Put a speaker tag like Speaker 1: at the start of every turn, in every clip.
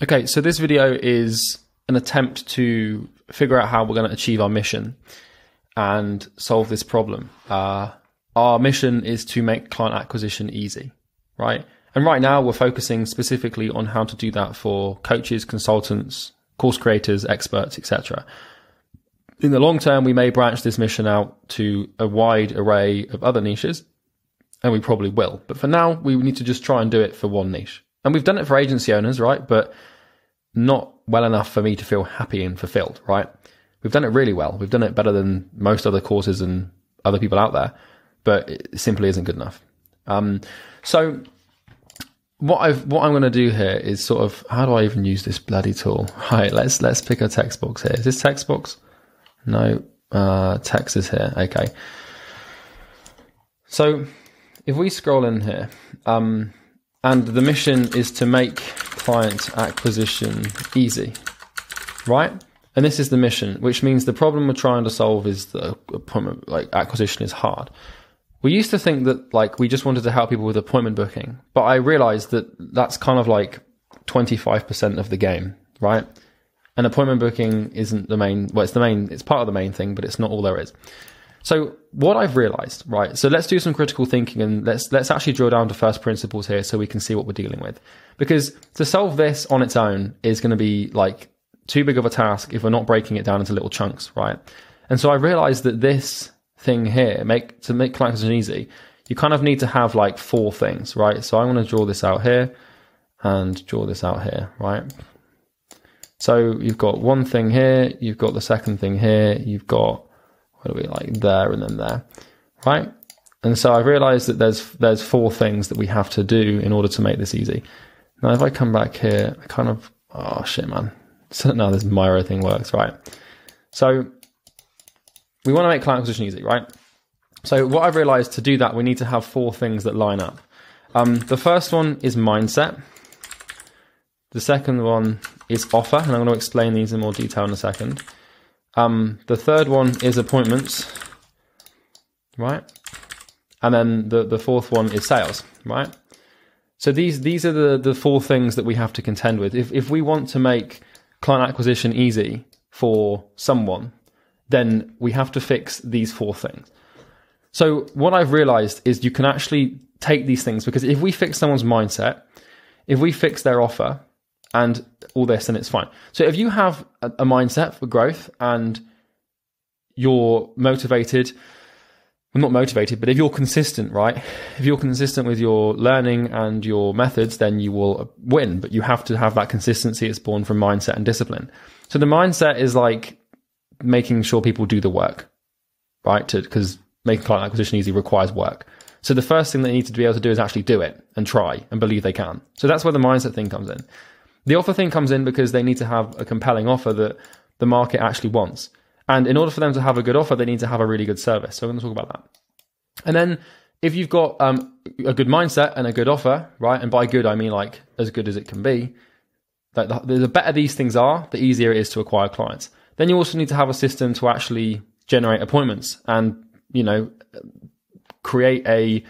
Speaker 1: Okay, so this video is an attempt to figure out how we're going to achieve our mission and solve this problem. Uh, our mission is to make client acquisition easy, right? And right now we're focusing specifically on how to do that for coaches, consultants, course creators, experts, etc. In the long term, we may branch this mission out to a wide array of other niches, and we probably will. But for now, we need to just try and do it for one niche and we've done it for agency owners, right? But not well enough for me to feel happy and fulfilled, right? We've done it really well. We've done it better than most other courses and other people out there, but it simply isn't good enough. Um, so what I've what I'm going to do here is sort of how do I even use this bloody tool? Right, let's let's pick a text box here. Is this text box? No, uh, text is here. Okay. So if we scroll in here, um, and the mission is to make client acquisition easy, right? And this is the mission, which means the problem we're trying to solve is the appointment, like acquisition is hard. We used to think that like we just wanted to help people with appointment booking, but I realized that that's kind of like 25% of the game, right? And appointment booking isn't the main, well, it's the main, it's part of the main thing, but it's not all there is. So what I've realized, right? So let's do some critical thinking and let's let's actually drill down to first principles here so we can see what we're dealing with. Because to solve this on its own is going to be like too big of a task if we're not breaking it down into little chunks, right? And so I realized that this thing here, make to make collaboration easy, you kind of need to have like four things, right? So I'm going to draw this out here and draw this out here, right? So you've got one thing here, you've got the second thing here, you've got It'll be like there and then there, right? And so I've realized that there's, there's four things that we have to do in order to make this easy. Now, if I come back here, I kind of, oh shit, man. So now this Miro thing works, right? So we want to make client acquisition easy, right? So what I've realized to do that, we need to have four things that line up. Um, the first one is mindset. The second one is offer, and I'm going to explain these in more detail in a second. Um, the third one is appointments, right? And then the, the fourth one is sales, right? So these these are the, the four things that we have to contend with. If if we want to make client acquisition easy for someone, then we have to fix these four things. So what I've realized is you can actually take these things because if we fix someone's mindset, if we fix their offer, and all this, then it's fine. So if you have a, mindset for growth and you're motivated, well, not motivated, but if you're consistent, right? If you're consistent with your learning and your methods, then you will win. But you have to have that consistency. It's born from mindset and discipline. So the mindset is like making sure people do the work, right? Because making client acquisition easy requires work. So the first thing they need to be able to do is actually do it and try and believe they can. So that's where the mindset thing comes in. The offer thing comes in because they need to have a compelling offer that the market actually wants. And in order for them to have a good offer, they need to have a really good service. So we're going to talk about that. And then if you've got um, a good mindset and a good offer, right? And by good, I mean like as good as it can be. Like the, the better these things are, the easier it is to acquire clients. Then you also need to have a system to actually generate appointments and, you know, create a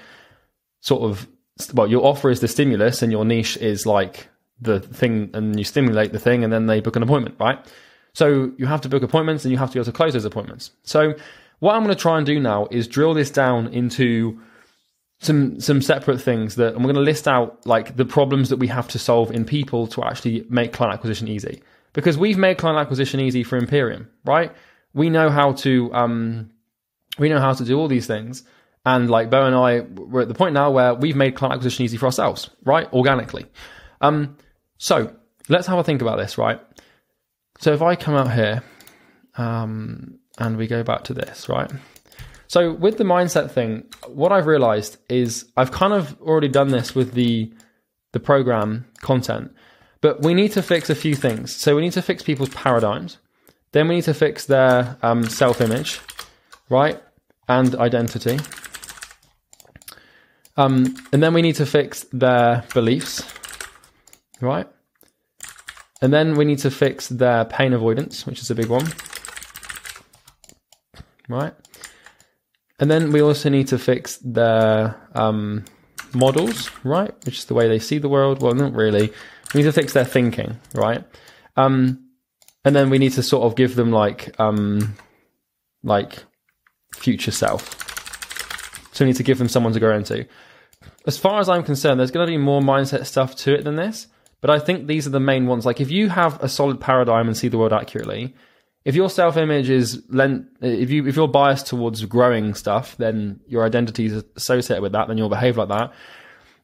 Speaker 1: sort of, well, your offer is the stimulus and your niche is like the thing and you stimulate the thing and then they book an appointment, right? So you have to book appointments and you have to be able to close those appointments. So what I'm going to try and do now is drill this down into some some separate things that we're going to list out like the problems that we have to solve in people to actually make client acquisition easy. Because we've made client acquisition easy for Imperium, right? We know how to um, we know how to do all these things. And like Bo and I, we're at the point now where we've made client acquisition easy for ourselves, right? Organically. Um, so let's have a think about this, right? So if I come out here um, and we go back to this, right? So with the mindset thing, what I've realized is I've kind of already done this with the the program content, but we need to fix a few things. So we need to fix people's paradigms. Then we need to fix their um, self-image, right, and identity. Um, and then we need to fix their beliefs, right? And then we need to fix their pain avoidance, which is a big one, right? And then we also need to fix their um, models, right? Which is the way they see the world. Well, not really. We need to fix their thinking, right? Um, and then we need to sort of give them like, um, like future self. So we need to give them someone to grow into. As far as I'm concerned, there's going to be more mindset stuff to it than this. But I think these are the main ones. Like if you have a solid paradigm and see the world accurately, if your self image is lent, if you if you're biased towards growing stuff, then your identity is associated with that. Then you'll behave like that.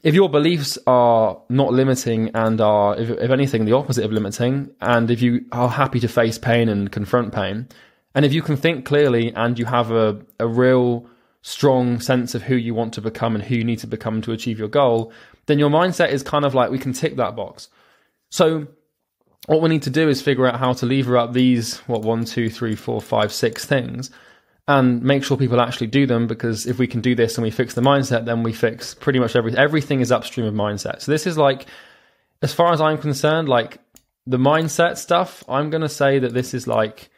Speaker 1: If your beliefs are not limiting and are, if, if anything, the opposite of limiting, and if you are happy to face pain and confront pain, and if you can think clearly and you have a, a real strong sense of who you want to become and who you need to become to achieve your goal, then your mindset is kind of like we can tick that box. So what we need to do is figure out how to lever up these what one, two, three, four, five, six things and make sure people actually do them because if we can do this and we fix the mindset, then we fix pretty much everything. Everything is upstream of mindset. So this is like as far as I'm concerned, like the mindset stuff, I'm gonna say that this is like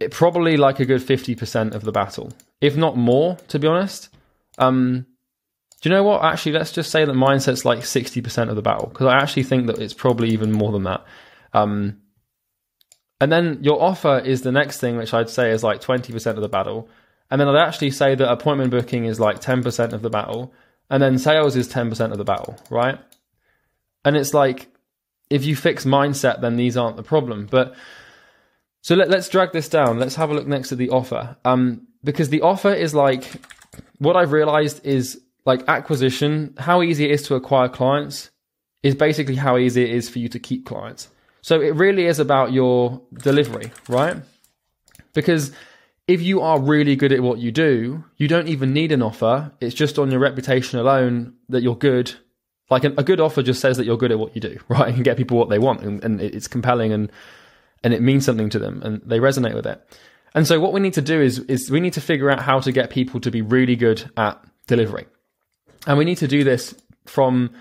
Speaker 1: it probably like a good 50% of the battle if not more, to be honest. Um, do you know what? Actually, let's just say that mindset's like 60% of the battle, because I actually think that it's probably even more than that. Um, and then your offer is the next thing, which I'd say is like 20% of the battle. And then I'd actually say that appointment booking is like 10% of the battle. And then sales is 10% of the battle, right? And it's like, if you fix mindset, then these aren't the problem. But so let, us drag this down. Let's have a look next at the offer. Um, because the offer is like what I've realized is like acquisition, how easy it is to acquire clients is basically how easy it is for you to keep clients. So it really is about your delivery, right? Because if you are really good at what you do, you don't even need an offer. It's just on your reputation alone that you're good. Like a, good offer just says that you're good at what you do, right? And get people what they want and, and it's compelling and, and it means something to them and they resonate with it. And so what we need to do is is we need to figure out how to get people to be really good at delivery. And we need to do this from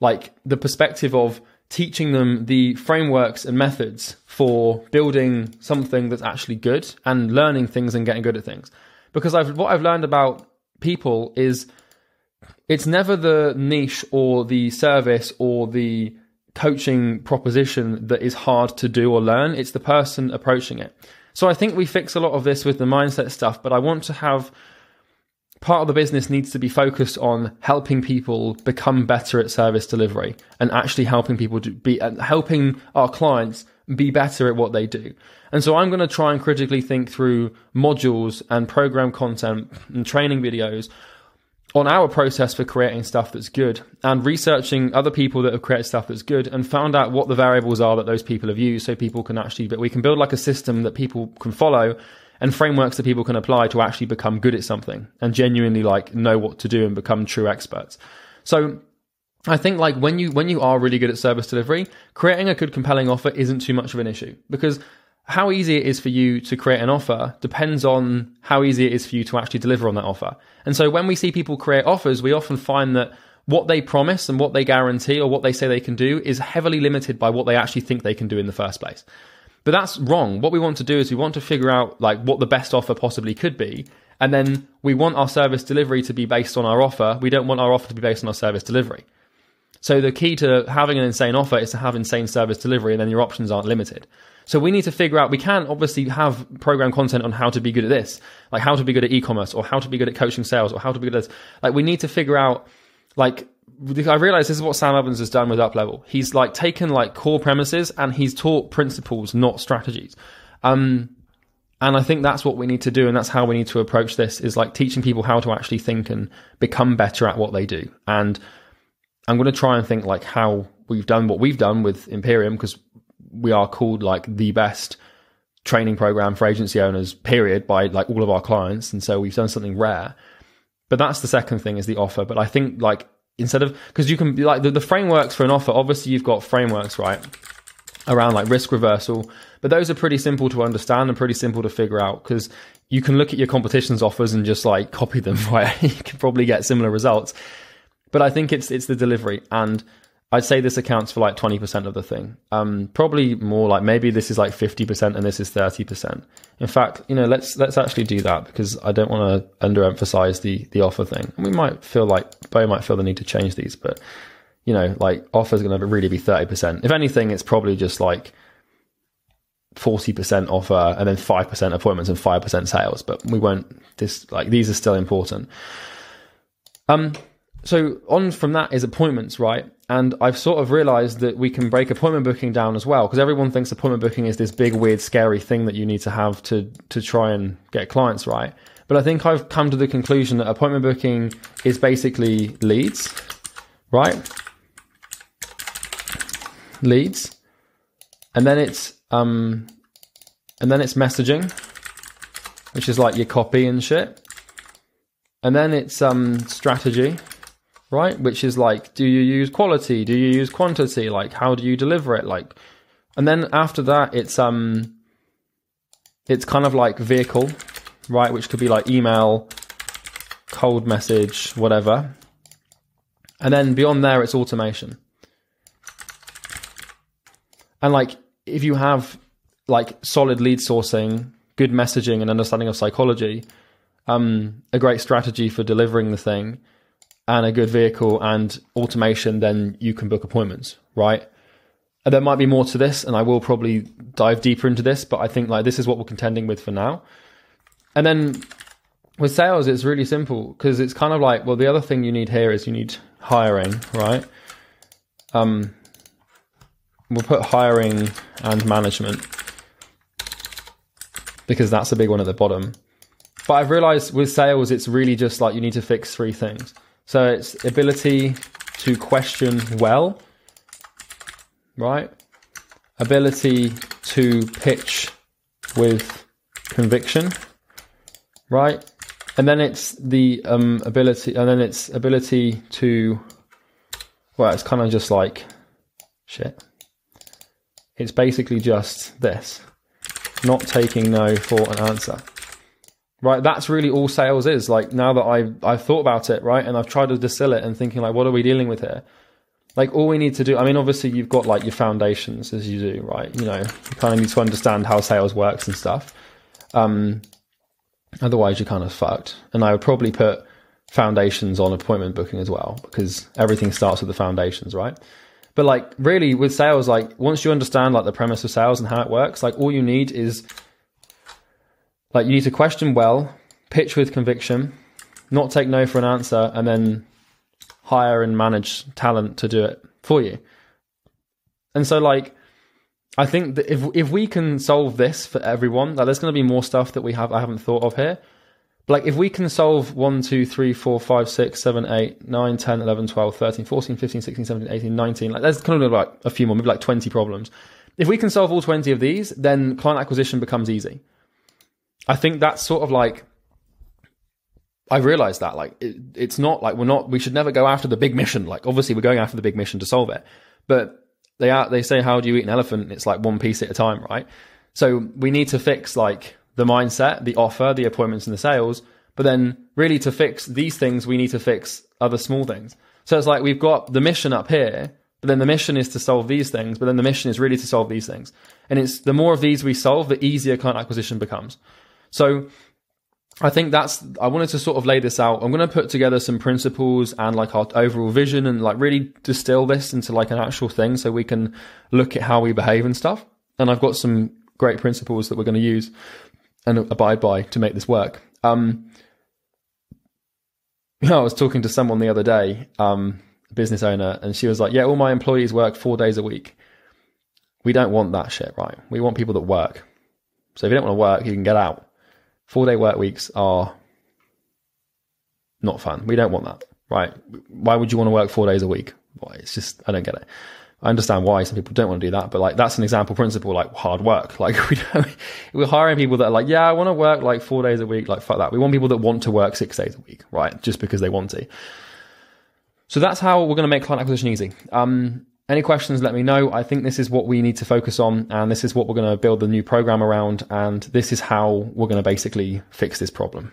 Speaker 1: like the perspective of teaching them the frameworks and methods for building something that's actually good and learning things and getting good at things. Because I've what I've learned about people is it's never the niche or the service or the coaching proposition that is hard to do or learn. It's the person approaching it. So I think we fix a lot of this with the mindset stuff, but I want to have part of the business needs to be focused on helping people become better at service delivery and actually helping people to be helping our clients be better at what they do. And so I'm going to try and critically think through modules and program content and training videos on our process for creating stuff that's good and researching other people that have created stuff that's good and found out what the variables are that those people have used so people can actually but we can build like a system that people can follow and frameworks that people can apply to actually become good at something and genuinely like know what to do and become true experts so I think like when you when you are really good at service delivery, creating a good compelling offer isn't too much of an issue because how easy it is for you to create an offer depends on how easy it is for you to actually deliver on that offer. And so when we see people create offers, we often find that what they promise and what they guarantee or what they say they can do is heavily limited by what they actually think they can do in the first place. But that's wrong. What we want to do is we want to figure out like what the best offer possibly could be. And then we want our service delivery to be based on our offer. We don't want our offer to be based on our service delivery. So the key to having an insane offer is to have insane service delivery and then your options aren't limited. So we need to figure out, we can obviously have program content on how to be good at this, like how to be good at e-commerce or how to be good at coaching sales or how to be good at this. Like we need to figure out, like, I realize this is what Sam Ovens has done with UpLevel. He's like taken like core premises and he's taught principles, not strategies. Um, and I think that's what we need to do. And that's how we need to approach this is like teaching people how to actually think and become better at what they do. And I'm going to try and think like how we've done what we've done with Imperium because we are called like the best training program for agency owners period by like all of our clients and so we've done something rare but that's the second thing is the offer but i think like instead of because you can be like the, the frameworks for an offer obviously you've got frameworks right around like risk reversal but those are pretty simple to understand and pretty simple to figure out because you can look at your competition's offers and just like copy them right you can probably get similar results but i think it's it's the delivery and I'd say this accounts for like 20% of the thing. Um, probably more like maybe this is like 50% and this is 30%. In fact, you know, let's, let's actually do that because I don't want to underemphasize the, the offer thing. And we might feel like, Bo might feel the need to change these, but you know, like offer's going to really be 30%. If anything, it's probably just like 40% offer and then 5% appointments and 5% sales, but we won't, this, like these are still important. Um, so on from that is appointments, right? and I've sort of realized that we can break appointment booking down as well because everyone thinks appointment booking is this big, weird, scary thing that you need to have to to try and get clients right. But I think I've come to the conclusion that appointment booking is basically leads, right? Leads, and then it's um, and then it's messaging, which is like your copy and shit, and then it's um strategy right? Which is like, do you use quality? Do you use quantity? Like, how do you deliver it? Like, and then after that, it's um, it's kind of like vehicle, right? Which could be like email, cold message, whatever. And then beyond there, it's automation. And like, if you have like solid lead sourcing, good messaging, and understanding of psychology, um, a great strategy for delivering the thing and a good vehicle and automation, then you can book appointments, right? And there might be more to this, and I will probably dive deeper into this, but I think like this is what we're contending with for now. And then with sales, it's really simple because it's kind of like, well, the other thing you need here is you need hiring, right? Um, we'll put hiring and management because that's a big one at the bottom. But I've realized with sales, it's really just like you need to fix three things. So it's ability to question well, right? Ability to pitch with conviction, right? And then it's the um, ability, and then it's ability to, well, it's kind of just like shit. It's basically just this, not taking no for an answer right that's really all sales is like now that i've i've thought about it right and i've tried to distill it and thinking like what are we dealing with here like all we need to do i mean obviously you've got like your foundations as you do right you know you kind of need to understand how sales works and stuff um otherwise you're kind of fucked and i would probably put foundations on appointment booking as well because everything starts with the foundations right but like really with sales like once you understand like the premise of sales and how it works like all you need is like you need to question well, pitch with conviction, not take no for an answer, and then hire and manage talent to do it for you. And so, like, I think that if if we can solve this for everyone, like, there's going to be more stuff that we have I haven't thought of here. But like, if we can solve 1, 2, 3, 4, 5, 6, 7, 8, 9, 10, 11, 12, 13, 14, 15, 16, 17, 18, 19, like, there's kind of like a few more, maybe like 20 problems. If we can solve all 20 of these, then client acquisition becomes easy. I think that's sort of like I realized that like it, it's not like we're not we should never go after the big mission. Like obviously we're going after the big mission to solve it, but they are they say how do you eat an elephant? it's like one piece at a time, right? So we need to fix like the mindset, the offer, the appointments, and the sales. But then really to fix these things, we need to fix other small things. So it's like we've got the mission up here, but then the mission is to solve these things. But then the mission is really to solve these things. And it's the more of these we solve, the easier client acquisition becomes. So I think that's, I wanted to sort of lay this out. I'm going to put together some principles and like our overall vision and like really distill this into like an actual thing so we can look at how we behave and stuff. And I've got some great principles that we're going to use and abide by to make this work. Um, I was talking to someone the other day, um, business owner, and she was like, Yeah, all my employees work four days a week. We don't want that shit, right? We want people that work. So if you don't want to work, you can get out. Four day work weeks are not fun. We don't want that, right? Why would you want to work four days a week? Boy, it's just, I don't get it. I understand why some people don't want to do that, but like that's an example principle, like hard work. Like we don't, we're hiring people that are like, yeah, I want to work like four days a week. Like fuck that. We want people that want to work six days a week, right? Just because they want to. So that's how we're going to make client acquisition easy. Um, any questions, let me know. I think this is what we need to focus on, and this is what we're going to build the new program around, and this is how we're going to basically fix this problem.